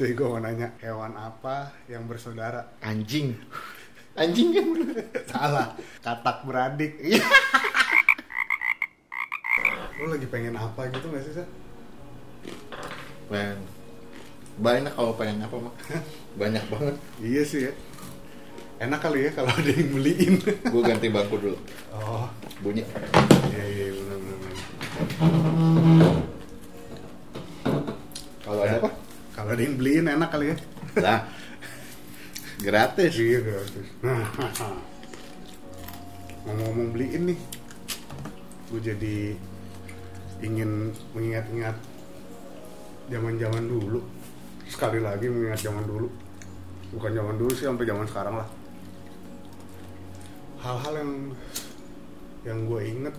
Jadi gue mau nanya hewan apa yang bersaudara? Anjing. Anjing kan Salah, katak beradik. Lu lagi pengen apa gitu gak sih, Sa? pengen banyak kalau pengen apa mah banyak banget Iya sih ya. Enak kali ya kalau ada yang beliin. gue ganti bangku dulu oh, bunyi iya iya benar benar. benar. kalau ada apa ada yang beliin enak kali ya. lah gratis Iya gratis. Nah, ngomong-ngomong beliin nih, gue jadi ingin mengingat-ingat zaman-zaman dulu. Sekali lagi mengingat zaman dulu. Bukan zaman dulu sih, sampai zaman sekarang lah. Hal-hal yang yang gue inget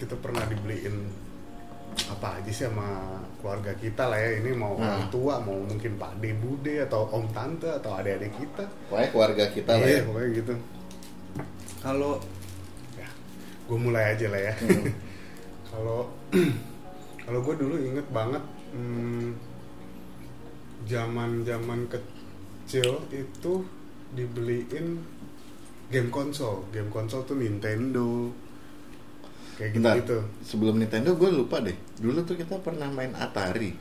kita pernah dibeliin apa aja sih sama keluarga kita lah ya ini mau Nah. orang tua mau mungkin pak de bude atau om tante atau adik-adik kita pokoknya keluarga kita lah Iya, ya pokoknya gitu. Kalau ya, gue mulai aja lah ya. Hmm. Kalau kalau gue dulu inget banget hmm, zaman-zaman kecil itu dibeliin game konsol. Game konsol tuh Nintendo. Kayak Bentar, gitu-gitu. sebelum Nintendo gue lupa deh dulu tuh kita pernah main Atari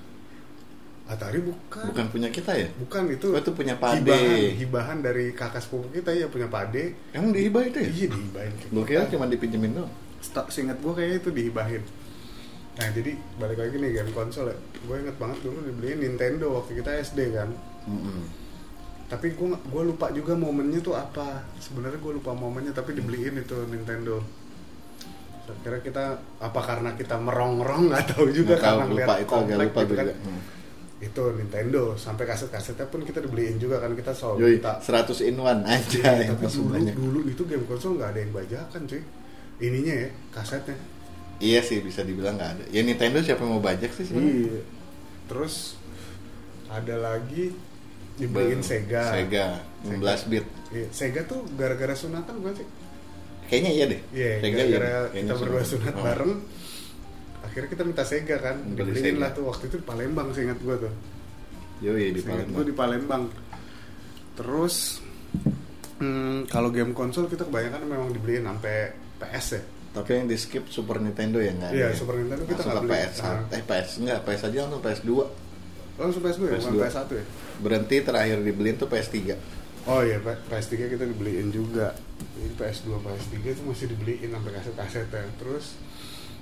Atari bukan. bukan punya kita ya Bukan itu. Oh, itu punya Pade. Hibahan, hibahan dari kakak sepupu kita ya punya Pade. emang dihibah itu ya Iya dihibahin. gue kira cuma dipinjemin doang Sta- seingat gue kayaknya itu dihibahin nah jadi balik lagi nih game konsol ya gue inget banget dulu dibeliin Nintendo waktu kita SD kan Mm-mm. tapi gue gue lupa juga momennya tuh apa sebenarnya gue lupa momennya tapi dibeliin itu Nintendo kira kita apa karena kita merongrong nggak tahu juga Nggak tahu, karena lupa itu agak lupa gitu kan juga Hmm. itu Nintendo sampai kaset-kasetnya pun kita dibeliin juga kan kita selalu kita 100 in one aja Iya, yang tapi langsung dulu, banyak dulu itu game konsol nggak ada yang bajakan cuy ininya ya kasetnya Iya sih bisa dibilang nggak ada. Ya Nintendo siapa yang mau bajak sih sebenarnya? Iya. Terus ada lagi dibeliin Be- Sega. Sega 16 bit. Iya, Sega tuh gara-gara sunatan bukan sih? Kayaknya iya deh. Iya, Sega gara-gara iya. kita berdua sunat. Oh. bareng. Akhirnya kita minta Sega kan, Beli dibeliin lah tuh waktu itu di Palembang seingat gua tuh. Yoi di Seingat Palembang. gua di Palembang. Terus hmm, kalau game konsol kita kebanyakan memang dibeliin sampai PS ya. Tapi yang di skip Super Nintendo ya nggak ada. Iya, ya? Super Nintendo kita Langsung nggak ke beli. PS. Ah. Eh PS enggak, PS aja langsung PS2. Langsung PS2 ya, bukan PS2. PS1 ya? Berhenti terakhir dibeliin tuh PS3. Oh iya, P- PS3 kita dibeliin juga. Jadi PS2, PS3 itu masih dibeliin sampai kaset-kaset ya. Terus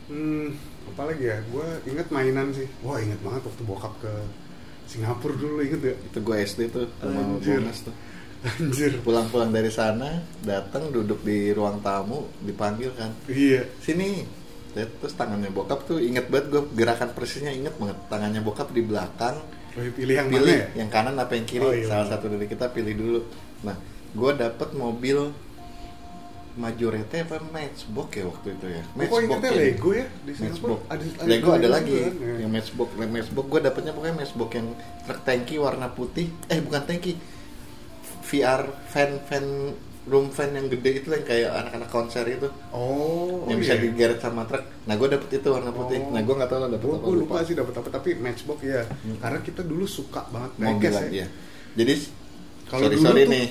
hmm, apa lagi ya? Gue inget mainan sih. Wah, inget banget waktu bokap ke Singapura dulu inget ya. Itu gue SD tuh sama Anjir. bonus tuh. Anjir. Pulang-pulang dari sana, datang duduk di ruang tamu, dipanggil kan. Iya. Sini. Terus tangannya bokap tuh inget banget gue gerakan persisnya inget banget tangannya bokap di belakang pilih yang pilih mana ya? yang kanan apa yang kiri Oh, iya, salah satu dari kita pilih dulu nah gue dapet mobil Majorette apa Matchbox ya waktu itu ya ingetnya ya. Lego ya? Di Matchbox ada- Lego ada Lego lagi juga kan? Ya. yang Matchbox Matchbox gue dapetnya pokoknya Matchbox yang truk tanki warna putih eh bukan tanki VR fan fan room fan yang gede itu yang kayak anak-anak konser itu Oh, yang oh bisa iya. digeret sama truk nah gue dapet itu warna putih Oh. nah gue nggak tahu lo dapet Gue apa lupa sih dapat apa tapi Matchbox ya. Hmm. Karena kita dulu suka banget mobil diecast ya. jadi Kalau sorry dulu sorry tuh- nih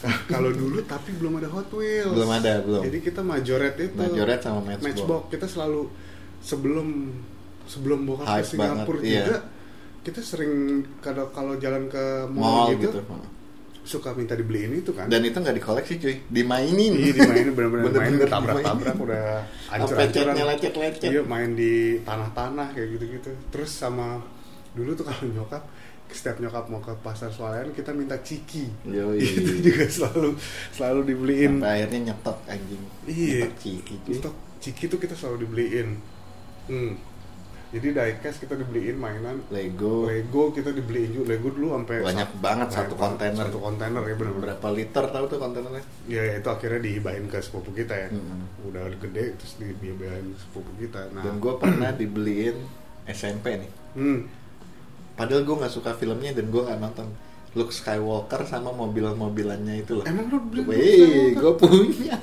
Ah, kalau dulu tapi belum ada Hot Wheels. Belum ada, belum. Jadi kita Majorette itu. Majorette sama Matchbox. Kita selalu sebelum sebelum bokap ke Singapura banget, iya. juga kita sering kalau kalau jalan ke mall mall, gitu, gitu. Suka minta dibeliin itu kan. Dan itu nggak dikoleksi cuy, dimainin. Iya dimainin bener-bener main Bener-bener tabrak-tabrak udah catnya lecet-lecet. Iya main di tanah-tanah kayak gitu-gitu. Terus sama dulu tuh kalau nyokap setiap nyokap mau ke pasar swalayan kita minta ciki. Yoi. itu juga selalu selalu dibeliin. Sampai akhirnya nyetok anjing. Iya. Nyetok ciki cuy. Ciki tuh kita selalu dibeliin. Hmm. Jadi diecast kita dibeliin mainan Lego. Lego kita dibeliin juga Lego dulu sampai Banyak satu- banget, satu kontainer. satu kontainer ya benar-benar Berapa liter tahu tuh kontainernya? ya itu akhirnya dihibahin ke sepupu kita ya Mm-mm. udah gede terus di- dihibahin ke sepupu kita nah Dan gue pernah dibeliin SMP nih. hmm, Padahal gue nggak suka filmnya dan gue nggak nonton. Luke Skywalker sama mobil-mobilannya itu loh. emang lu beli Wih, gue punya.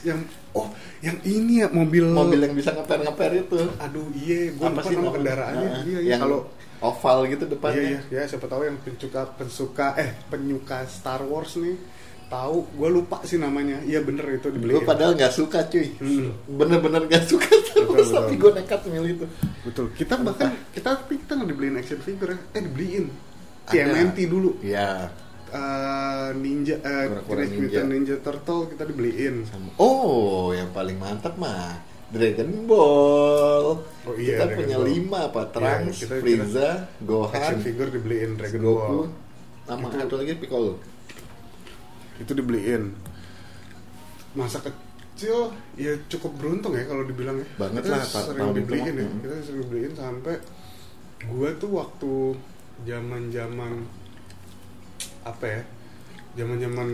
Yang oh yang ini ya mobil mobil yang bisa ngeper ngeper itu. Aduh iya gue lupa nama namanya? kendaraannya. Nah, iya iya. yang kalau oval gitu iya depannya. Iya ya siapa tahu yang pensuka pensuka eh penyuka Star Wars nih tahu. Gue lupa sih namanya. Iya bener itu gue dibeliin padahal nggak suka cuy. Hmm. bener-bener nggak suka Star Wars, betul. tapi gue nekat milih itu. Betul. Kita bahkan kita tapi kita nggak dibeliin action figure ya. Eh dibeliin. TMNT dulu. Ya Eh, ninja Teenage ninja. Mutant Ninja Turtle kita dibeliin. Sama- oh yang paling mantap mah Dragon Ball. Oh iya, kita Dragon punya Ball. lima apa Trunks Iya, kita- Frieza action Gohan. figure dibeliin Dragon Goku. Ball. Sama Itu- satu lagi Piccolo. Itu dibeliin. Masa kecil ya cukup beruntung ya kalau dibilang ya. Banget kita lah, sering dibeliin ya. Kita sering dibeliin sampai gua tuh waktu zaman zaman apa ya zaman zaman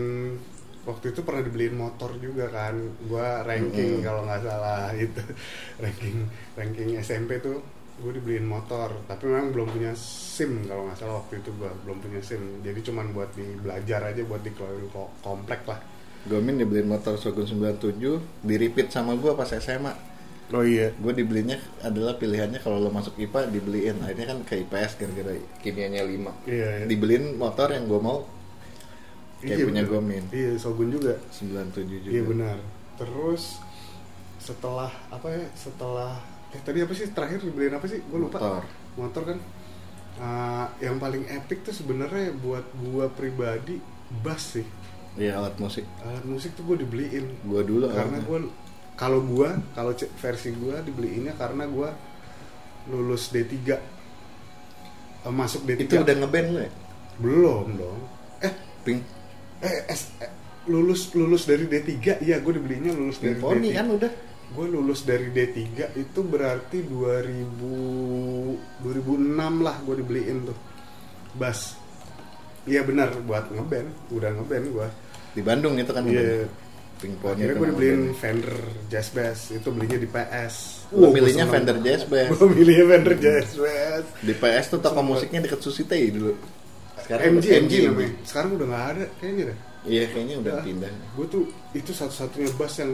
waktu itu pernah dibeliin motor juga kan. Gua ranking Hmm. kalau nggak salah itu. Ranking ranking SMP tuh gue dibeliin motor. Tapi memang belum punya sim kalau nggak salah waktu itu gua belum punya sim. Jadi cuman buat di belajar aja buat di komplek lah. Gomin dibeliin motor Shogun 97 di repeat sama gue pas SMA oh iya. Gue dibelinya adalah pilihannya kalau lo masuk IPA dibeliin. Akhirnya kan ke IPS gara-gara kimianya 5 iya, iya. dibeliin motor yang gue mau kayak Iya, punya bener. Gomin iya Shogun juga. 97 juga. Iya benar. Terus setelah apa ya setelah eh tadi apa sih terakhir dibeliin apa sih? Gue lupa. Motor. Motor kan. Ah, yang paling epic tuh sebenarnya buat gua pribadi bass sih. Iya alat musik. Alat musik tuh gue dibeliin. Gue dulu karena gue kalau gua kalau versi gua dibeliinnya karena gua lulus D3 Eh, masuk D3 itu udah ngeband lo ya? Belum dong. Eh Pink. eh, S- eh, lulus lulus dari D3 iya gue dibeliinnya lulus dari Symphony D3 kan udah. Gue lulus dari D3 itu berarti 2000 2006 lah gue dibeliin tuh. Bass. Iya benar buat ngeband. Udah ngeband gue di Bandung itu kan iya. Pink Pony akhirnya gue dibeliin. Fender Jazz Bass itu belinya di PS Gua milihnya Fender Jazz Bass. gue milihnya Fender Jazz Bass. Di PS tuh toko musiknya deket Susi Tei dulu. MG udah- MG namanya. Sekarang udah nggak ada kayaknya deh. Iya kayaknya udah pindah. Gue tuh itu satu-satunya bass yang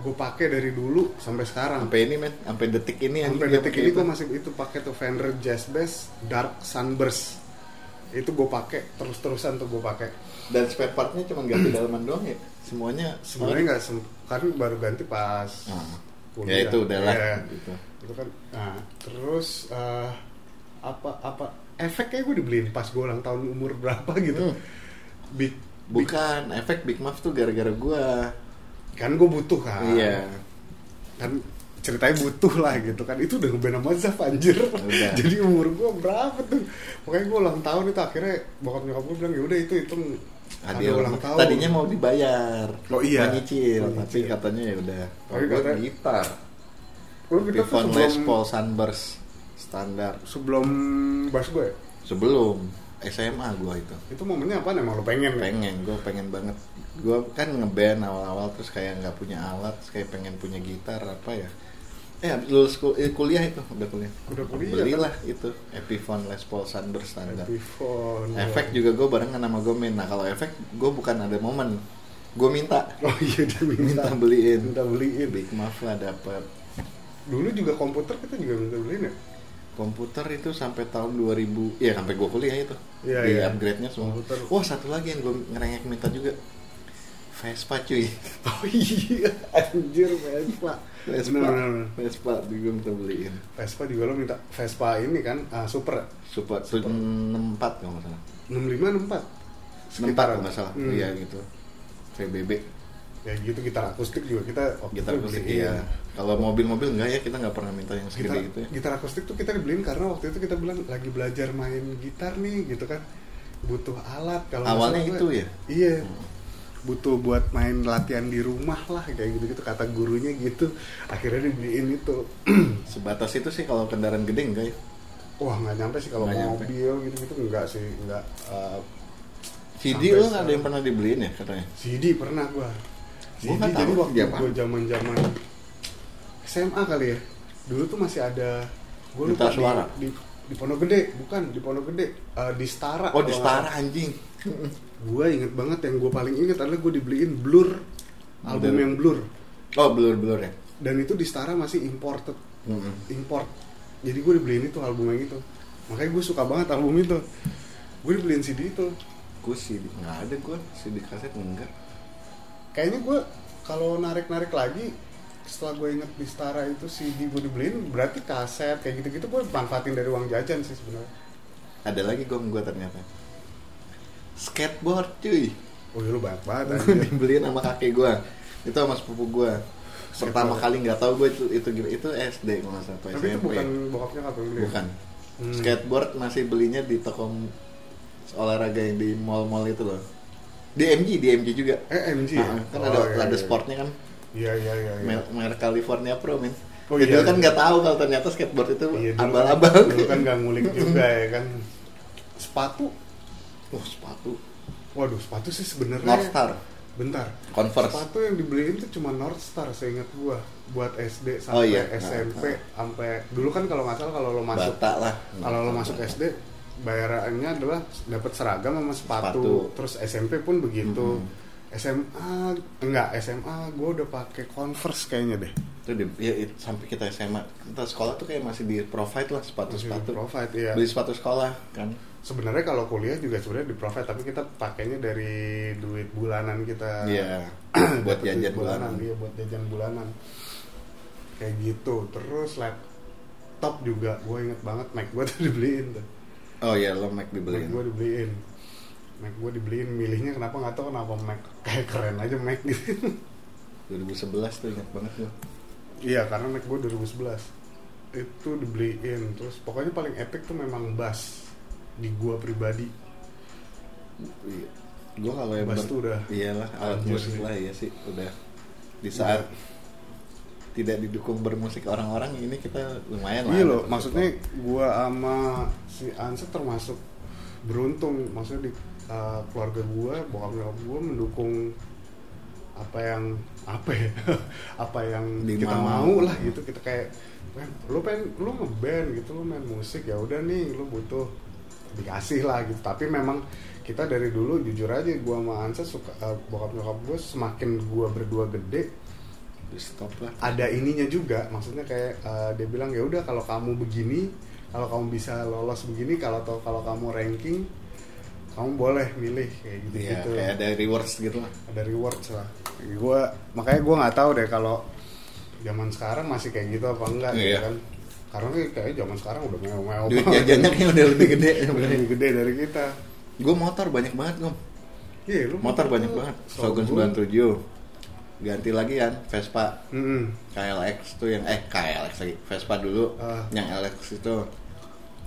gue pakai dari dulu sampai sekarang. Sampai ini men. Sampai detik ini sampai detik ini gue masih itu pakai tuh Fender Jazz Bass Dark Sunburst. Itu gue pakai terus-terusan tuh gue pakai. Dan spare partnya cuma ganti dalaman doang ya semuanya sebenarnya nggak sem- kan baru ganti pas Ah. kuliah. ya itu udah lah Iya. gitu. itu kan nah terus eh, apa apa efeknya gue dibeliin pas gue ulang tahun umur berapa gitu Hmm. big, big bukan efek Big Muff tuh gara-gara gua kan gue butuh kan iya kan ceritanya butuh lah gitu kan itu udah ngeband sama Zaf anjir Udah. jadi umur gue berapa tuh pokoknya gue ulang tahun itu akhirnya bokap nyokap gue bilang ya udah itu itu hadiah ulang ulang tahun tadinya mau dibayar Oh, iya. mau nyicil Mau tapi nyicil. katanya ya udah Tapi oh, gua katanya- gitar Lu kita tuh Pivon Les sebelum Paul Sunburst standar sebelum bass gue ya? sebelum SMA gua itu itu momennya apa emang lo pengen ya? pengen gue pengen banget gue kan ngeband awal-awal terus kayak nggak punya alat terus kayak pengen punya gitar apa ya eh lulus kul- eh, kuliah itu udah kuliah. Udah kuliah, belilah itu Epiphone Les Paul Sunburst standar Epiphone efek juga gue barengan sama Gomen nah kalau efek gue bukan ada momen. Gue minta. Oh iya dia minta, minta beliin. Minta beliin. Big Muff lah dapet. Dulu juga komputer kita juga minta beliin ya? Komputer itu sampai tahun 2000 ya sampai gue kuliah itu. Iya, di iya. upgrade nya semua. Komputer. wah satu lagi yang gue ngerengek minta juga Vespa cuy. Oh iya. Anjir Vespa. Vespa. Bener, bener, bener. Vespa juga minta beliin. Vespa juga lo minta. Vespa ini kan ah, super Super, Super. 64 kalau nggak salah. 65 64 64 kalau nggak salah. Hmm. iya gitu. VBB ya gitu gitar akustik juga kita waktu gitar akustik beliin. iya. Kalau mobil-mobil enggak ya kita nggak pernah minta yang gitar, segede gitu ya. gitar akustik tuh kita dibeliin karena waktu itu kita bilang lagi belajar main gitar nih gitu kan. Butuh alat kalau Awalnya itu ya? iya butuh buat main latihan di rumah lah kayak gitu gitu kata gurunya gitu. Akhirnya dibeliin itu. Sebatas itu sih kalau kendaraan gede enggak ya? Wah nggak nyampe sih kalau mobil gitu gitu enggak sih enggak eh, CD lo ada yang pernah dibeliin ya katanya? CD pernah gua. Gua CD nggak jadi waktu gua zaman zaman SMA kali ya. Dulu tuh masih ada gua lupa Suara. di, di di Pondok Gede. Bukan di Pondok Gede. Eh, di Setara oh di salah. anjing gue inget banget yang gue paling inget adalah gue dibeliin Blur album Blur. yang Blur. Oh blur blur ya? Dan itu di Setara masih imported. Mm-mm. import. Jadi gue dibeliin itu albumnya gitu makanya gue suka banget album itu. Gue dibeliin CD itu. Gue sih nggak ada gue CD kaset enggak. Kayaknya gue kalau narik-narik lagi setelah gue inget di Setara itu CD gue dibeliin berarti kaset kayak gitu-gitu gue manfaatin dari uang jajan sih sebenarnya. Ada lagi gong gue ternyata skateboard cuy oh iya lu banyak banget dibeliin sama kakek gue itu sama sepupu gue pertama Skateboard. kali nggak tahu gue itu itu itu SD kalau nggak salah tapi itu SMP bukan bokapnya apa yang beli ya? bukan Hmm. skateboard masih belinya di toko olahraga yang di mall-mall itu loh di MG di MG juga eh MG Ah, ya? kan Oh, ada iya, ada iya. sportnya kan iya iya iya iya. mer- merek California Pro men Oh, Ya, iya, dulu kan iya. nggak tahu kalau ternyata skateboard itu Iya, dulu abal-abal kan, dulu kan gak ngulik juga ya kan sepatu oh sepatu. Waduh sepatu sih sebenarnya North Star. Bentar. Converse. Sepatu yang dibeliin tuh cuma North Star seingat gua. Buat SD Oh, sampai iya. SMP sampai dulu kan kalau nggak salah kalau lo masuk bata lah. kalau lo masuk SD bayarannya adalah dapat seragam sama sepatu, Sepatu. terus SMP pun begitu. Mhm. SMA enggak SMA gue udah pakai Converse kayaknya deh. Itu di, ya, it- sampai kita SMA kita sekolah tuh kayak masih di provide lah sepatu sepatu. provide iya. Beli sepatu sekolah kan. Sebenarnya kalau kuliah juga sebenarnya di provide tapi kita pakainya dari duit bulanan kita. Iya buat Dapet jajan duit bulanan. iya buat jajan bulanan. Kayak gitu terus laptop juga gue inget banget Mac gue tuh dibeliin tuh. Oh iya lo Mac Mac dibeliin gue dibeliin Mac gue dibeliin milihnya kenapa nggak tahu kenapa Mac kayak keren aja Mac gitu. 2011 tuh ingat banget gue iya karena Mac gue 2011 itu dibeliin terus pokoknya paling epic tuh memang bass di gua pribadi. Gue kalau yang Bass tuh udah iyalah alat musik lah ya sih udah. Di saat tidak didukung bermusik orang-orang ini kita lumayan lah Iya loh, maksudnya gua sama si Ansa termasuk beruntung, maksudnya di uh, keluarga gua, bokap nyokap gua mendukung apa yang apa ya, apa yang kita Dimau. mau lah gitu, kita kayak, "Men, lu pengen lu ngeband gitu, lu main musik ya udah nih, lu butuh dikasih lah gitu. Tapi memang kita dari dulu jujur aja gua sama Ansa suka uh, bokap nyokap gua semakin gua berdua gede, Di stop lah ada ininya juga maksudnya kayak eh, dia bilang ya udah kalau kamu begini kalau kamu bisa lolos begini kalau atau kalau kamu ranking kamu boleh milih kayak gitu gitu kayak ada rewards gitu lah. Ada rewards lah. Gue makanya gue nggak tahu deh kalau zaman sekarang masih kayak gitu apa enggak gitu Iya. kan? Karena kayak- zaman sekarang udah mewah-mewah duit banget. jajannya kayak udah lebih gede. Udah lebih gede dari kita. Gue motor banyak banget gue iya lu motor banyak banget. Shogun. 97 ganti lagi kan Vespa. Mm-mm. KLX tuh yang eh KLX lagi. Vespa dulu Ah. yang LX itu.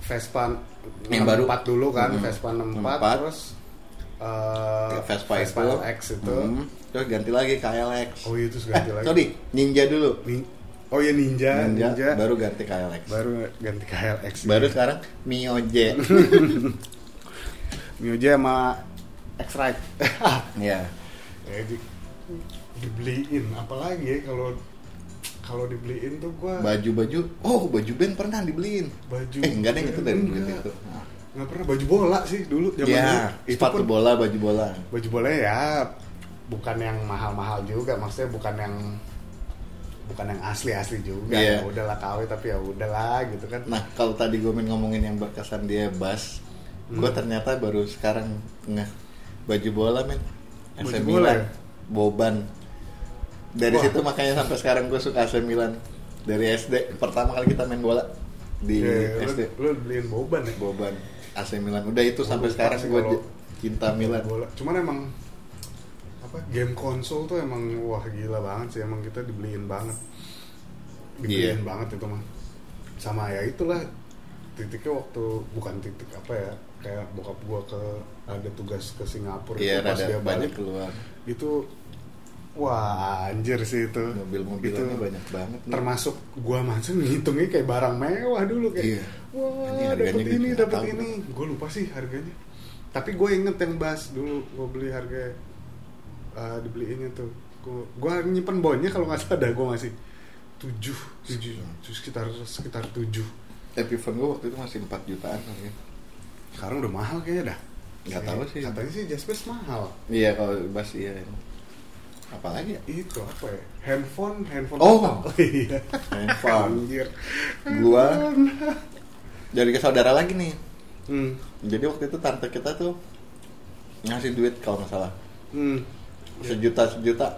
Vespa Yang baru. 64 dulu kan Mm-mm. Vespa 64 64. terus eh, Vespa, itu LX itu Hmm. terus ganti lagi KLX Oh iya terus ganti eh, lagi. sorry Ninja dulu Nin- oh iya Ninja, Ninja, Ninja, baru ganti KLX baru ganti KLX. baru sekarang Mio J Mioje sama X-Ride. ya ya, di, dibeliin apalagi ya kalau kalau dibeliin tuh gua baju-baju oh baju band pernah dibeliin baju eh enggak deh itu dari duit itu nggak pernah baju bola sih dulu zaman ya dulu. Itu sepatu pun bola baju bola baju bola ya bukan yang mahal-mahal juga maksudnya bukan yang bukan yang asli-asli juga Iya. ya udahlah KW tapi ya udahlah gitu kan Nah, kalau tadi gue main ngomongin yang berkesan dia gue Hmm. ternyata baru sekarang nge baju bola men. Baju bola ya? Boban. Dari Wah. situ makanya sampai sekarang gue suka AC Milan. Dari SD pertama kali kita main bola di Ya, SD. lu, lu beliin boban ya Boban AC Milan. Udah itu sampai sekarang sih gue cinta Milan. bola cuman emang apa game konsol tuh emang wah gila banget sih emang kita dibeliin banget dibeliin Iya. banget itu mah sama ya itulah titiknya waktu bukan titik apa ya kayak bokap gua ke ada tugas ke Singapura Iya, itu pas dia banyak balik keluar. itu wah anjir sih itu Mobil-mobilannya Itu banyak banget. nih. termasuk gua masih ngitungnya kayak barang mewah dulu kayak Iya. wah dapat ini dapat ini gue lupa sih harganya tapi gue inget yang bas dulu gue beli harga uh, dibeliinnya tuh gue nyimpen bonnya kalau nggak salah dah gue masih tujuh tujuh sekitar sekitar tujuh Epiphone gue waktu itu masih 4 jutaan harganya. sekarang udah mahal kayaknya dah Nggak tahu sih. katanya sih Jaspers mahal Iya kalau bass iya. Apalagi ya? Itu apa ya? Handphone handphone Oh. apa? iya. Handphone. Anjir. Gua dari ke saudara lagi nih. Hmm. jadi waktu itu tante kita tuh ngasih duit kalau nggak salah. Hmm. sejuta sejuta.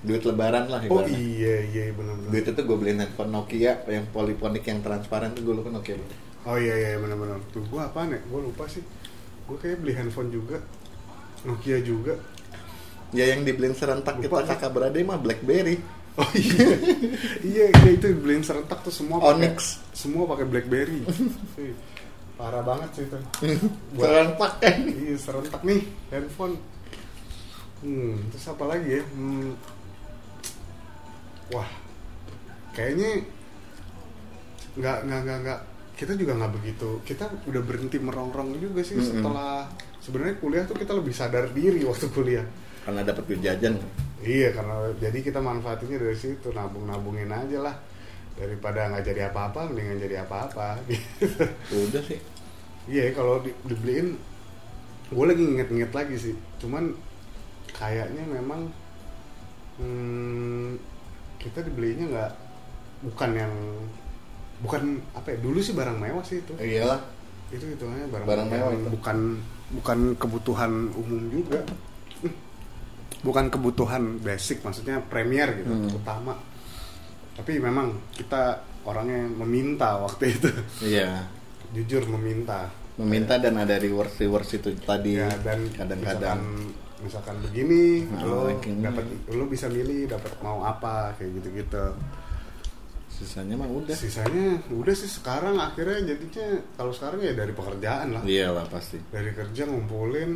Duit lebaran lah oh ibaratnya. iya iya benar-benar duit itu gue beliin handphone Nokia yang polyphonic yang transparan tuh gue lupa Nokia oh iya iya benar-benar tuh gua apa nih gua lupa sih. Gua kayak beli handphone juga. Nokia juga ya yang dibeliin serentak Lupa, kita kakak beradik mah BlackBerry. Oh iya. Iya itu beliin serentak tuh semua pakai- Onyx. semua pakai BlackBerry. Parah banget sih itu. Buat- serentak kan iya serentak nih handphone. Hmm terus apa lagi ya? Hmm. wah kayaknya nggak nggak nggak nggak. Kita juga nggak begitu. Kita udah berhenti merongrong juga sih Mm-mm. setelah sebenarnya kuliah tuh kita lebih sadar diri waktu kuliah. Karena dapat duit jajan iya karena jadi kita manfaatinnya dari situ nabung nabungin aja lah. Daripada nggak jadi apa-apa mendingan jadi apa-apa. Gitu. udah sih. Iya kalau di, dibeliin gue lagi inget-inget lagi sih. Cuman kayaknya memang hmm, kita dibelinya nggak bukan yang bukan apa ya dulu sih barang mewah sih itu. Iyalah. Itu hitungannya barang, Barang mewah itu. bukan bukan kebutuhan umum juga. Bukan kebutuhan basic maksudnya premier gitu Hmm. utama. Tapi memang kita orangnya meminta waktu itu. Iya. Jujur meminta. Meminta dan ada rewards rewards itu tadi. Ya dan kadang-kadang. misalkan, misalkan begini Nah, lo dapat lo bisa milih dapat mau apa kayak gitu gitu sisanya mah udah. Sisanya udah sih sekarang akhirnya jadinya kalau sekarang ya dari pekerjaan lah. Iyalah pasti. Dari kerja ngumpulin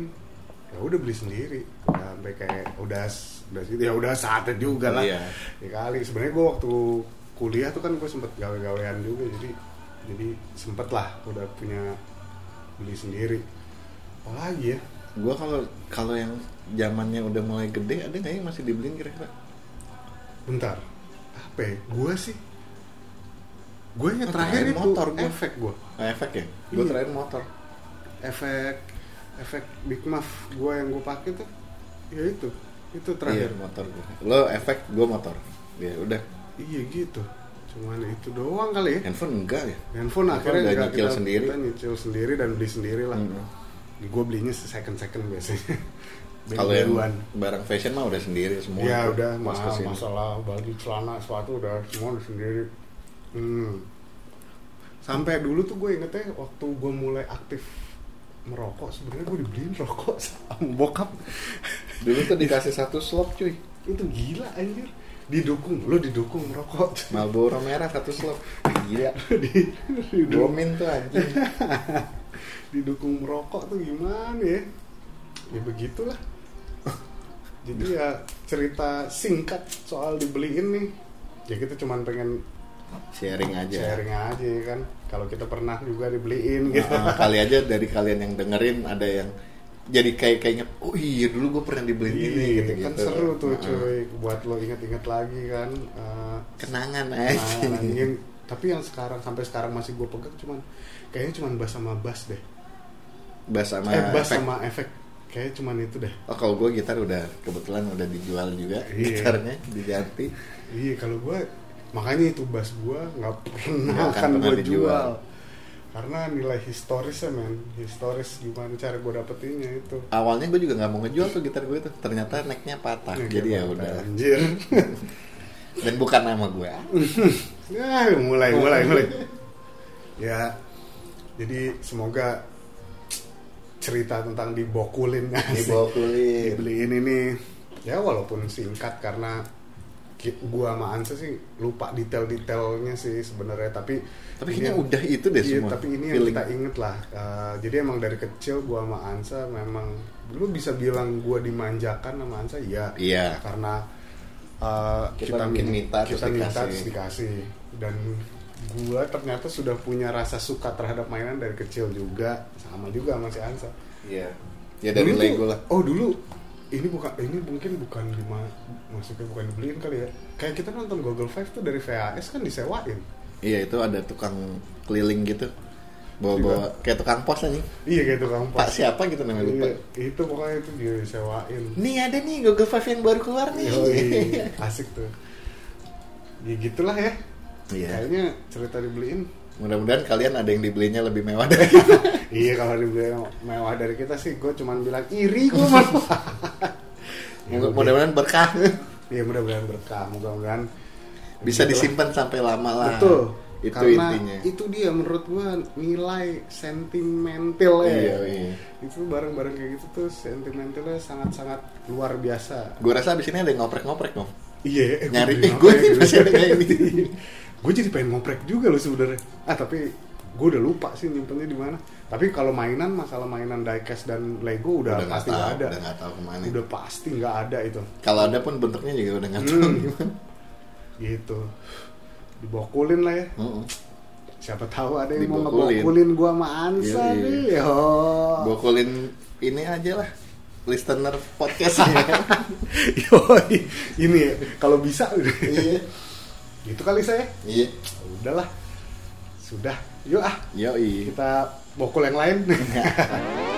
ya udah beli sendiri. Udah sampai kayak udah udah gitu ya udah saatnya juga lah. Iya. ya kali. Sebenarnya gue waktu kuliah tuh kan gue sempet gawe-gawean juga jadi jadi sempet lah udah punya beli sendiri. Apalagi ya? Gua kalau kalau yang zamannya udah mulai gede ada nggak yang masih dibeliin kira-kira? Bentar. Apa ya? Gue sih gue yang Oh, terakhir itu motor gua. efek gue Ah, efek ya? Gue Iya. terakhir motor. Efek efek big muff gue yang gue pakai tuh ya itu itu iya terakhir motor gua. lo efek gue motor? Ya udah. Iya gitu. Cuman itu doang kali ya. Handphone enggak ya? Handphone Handphone akhirnya udah juga nyicil kita, sendiri. kita nyicil sendiri dan beli sendiri lah. Mm. gue belinya second second biasanya kalau yang barang fashion mah udah sendiri semua. Ya udah mas masalah baju celana sepatu udah semua udah sendiri hmm. sampai dulu tuh gue ingetnya waktu gue mulai aktif merokok sebenarnya gue dibeliin rokok sama bokap. Dulu tuh dikasih satu slot cuy. Itu gila anjir. Didukung lo didukung merokok. Marlboro merah satu slot gila. Di, Domin tuh anjing. Didukung merokok tuh gimana ya? Ya begitulah. Jadi ya cerita singkat soal dibeliin nih. Ya kita cuman pengen sharing aja. Sharing aja ya kan? Kalau kita pernah juga dibeliin gitu. Nah, kali aja dari kalian yang dengerin ada yang jadi kayak kayaknya oh iya dulu gue pernah dibeliin ini Iya, gitu kan seru tuh cuy. Buat lo inget-inget lagi kan? Eh, kenangan nah, aja yang- tapi yang sekarang sampai sekarang masih gue pegang cuman kayaknya cuman bass sama bass deh. Bass sama eh bass efek. sama efek. Kayaknya cuman itu deh. Oh kalau gue gitar udah kebetulan udah dijual juga Iya. gitarnya diganti. Iya kalau gue makanya itu bass gue nggak pernah Nggak akan gue dijual. jual. Karena nilai historisnya men. Historis gimana cara gue dapetinnya itu. Awalnya gue juga nggak mau ngejual tuh gitar gue tuh ternyata necknya patah. Ya, jadi ya udah. anjir. Dan bukan nama gue ya mulai mulai mulai. Ya jadi semoga cerita tentang dibokulin dibawa kulit dibeliin ini. Ya walaupun singkat karena gua sama Ansa sih lupa detail-detailnya sih sebenarnya tapi tapi ini yang- udah itu deh iya, semua tapi ini yang kita inget lah. Eh, jadi emang dari kecil gua sama Ansa memang lu bisa bilang gua dimanjakan sama Ansa? Iya. Iya. Karena uh, Kita mungkin min- minta kita terus minta dikasih. terus dikasih. Dan gua ternyata sudah punya rasa suka terhadap mainan dari kecil juga. Sama juga sama si Ansa. Iya. Ya dari Dulu Lego tuh- lah. Oh dulu ini bukan ini mungkin bukan lima maksudnya bukan dibeliin kali ya. Kayak kita nonton Google Five tuh dari VHS kan disewain. Iya itu ada tukang keliling gitu. Bawa-bawa kayak tukang pos aja. Iya kayak tukang pos. pak siapa gitu namanya lupa. Iya, itu pokoknya itu disewain. Nih ada nih Google Five yang baru keluar nih. Yoi, asik tuh. Ya gitulah ya. Iya. kayaknya cerita dibeliin. Mudah-mudahan kalian ada yang dibelinya lebih mewah dari iya kalau dibeli mewah dari kita sih gue cuman bilang iri gue mah mudah-mudahan berkah. Iya mudah-mudahan berkah. Mudah-mudahan bisa Gitulah. disimpan sampai lama lah. Betul. Itu karena intinya. itu dia menurut gue nilai sentimental ya. Iya iya. Itu barang-barang kayak gitu tuh sentimentalnya sangat-sangat luar biasa. Gue rasa abis ini ada yang ngoprek-ngoprek dong. Iya Nyari, eh, apa gue nih gitu. masih ada kayak gini. gue jadi pengen ngoprek juga loh sebenarnya. Ah tapi gue udah lupa sih nyimpennya di mana. Tapi kalau mainan masalah mainan diecast dan lego udah, nggak pasti nggak ada. udah nggak tahu ke mana. Udah pasti nggak ada itu. Kalau ada pun bentuknya juga udah nggak tahu Hmm. gimana. Gitu. Dibokulin lah ya. Heeh. siapa tahu ada yang mau Dibokulin. ngebokulin gua sama Ansa Iya, iya. nih. Oh. bokolin ini aja lah listener podcastnya Yoi, ini ya, kalau bisa. Iya. Gitu kali saya. Iya. Udahlah. Sudah yuk ah. Yoi. Kita bokul yang lain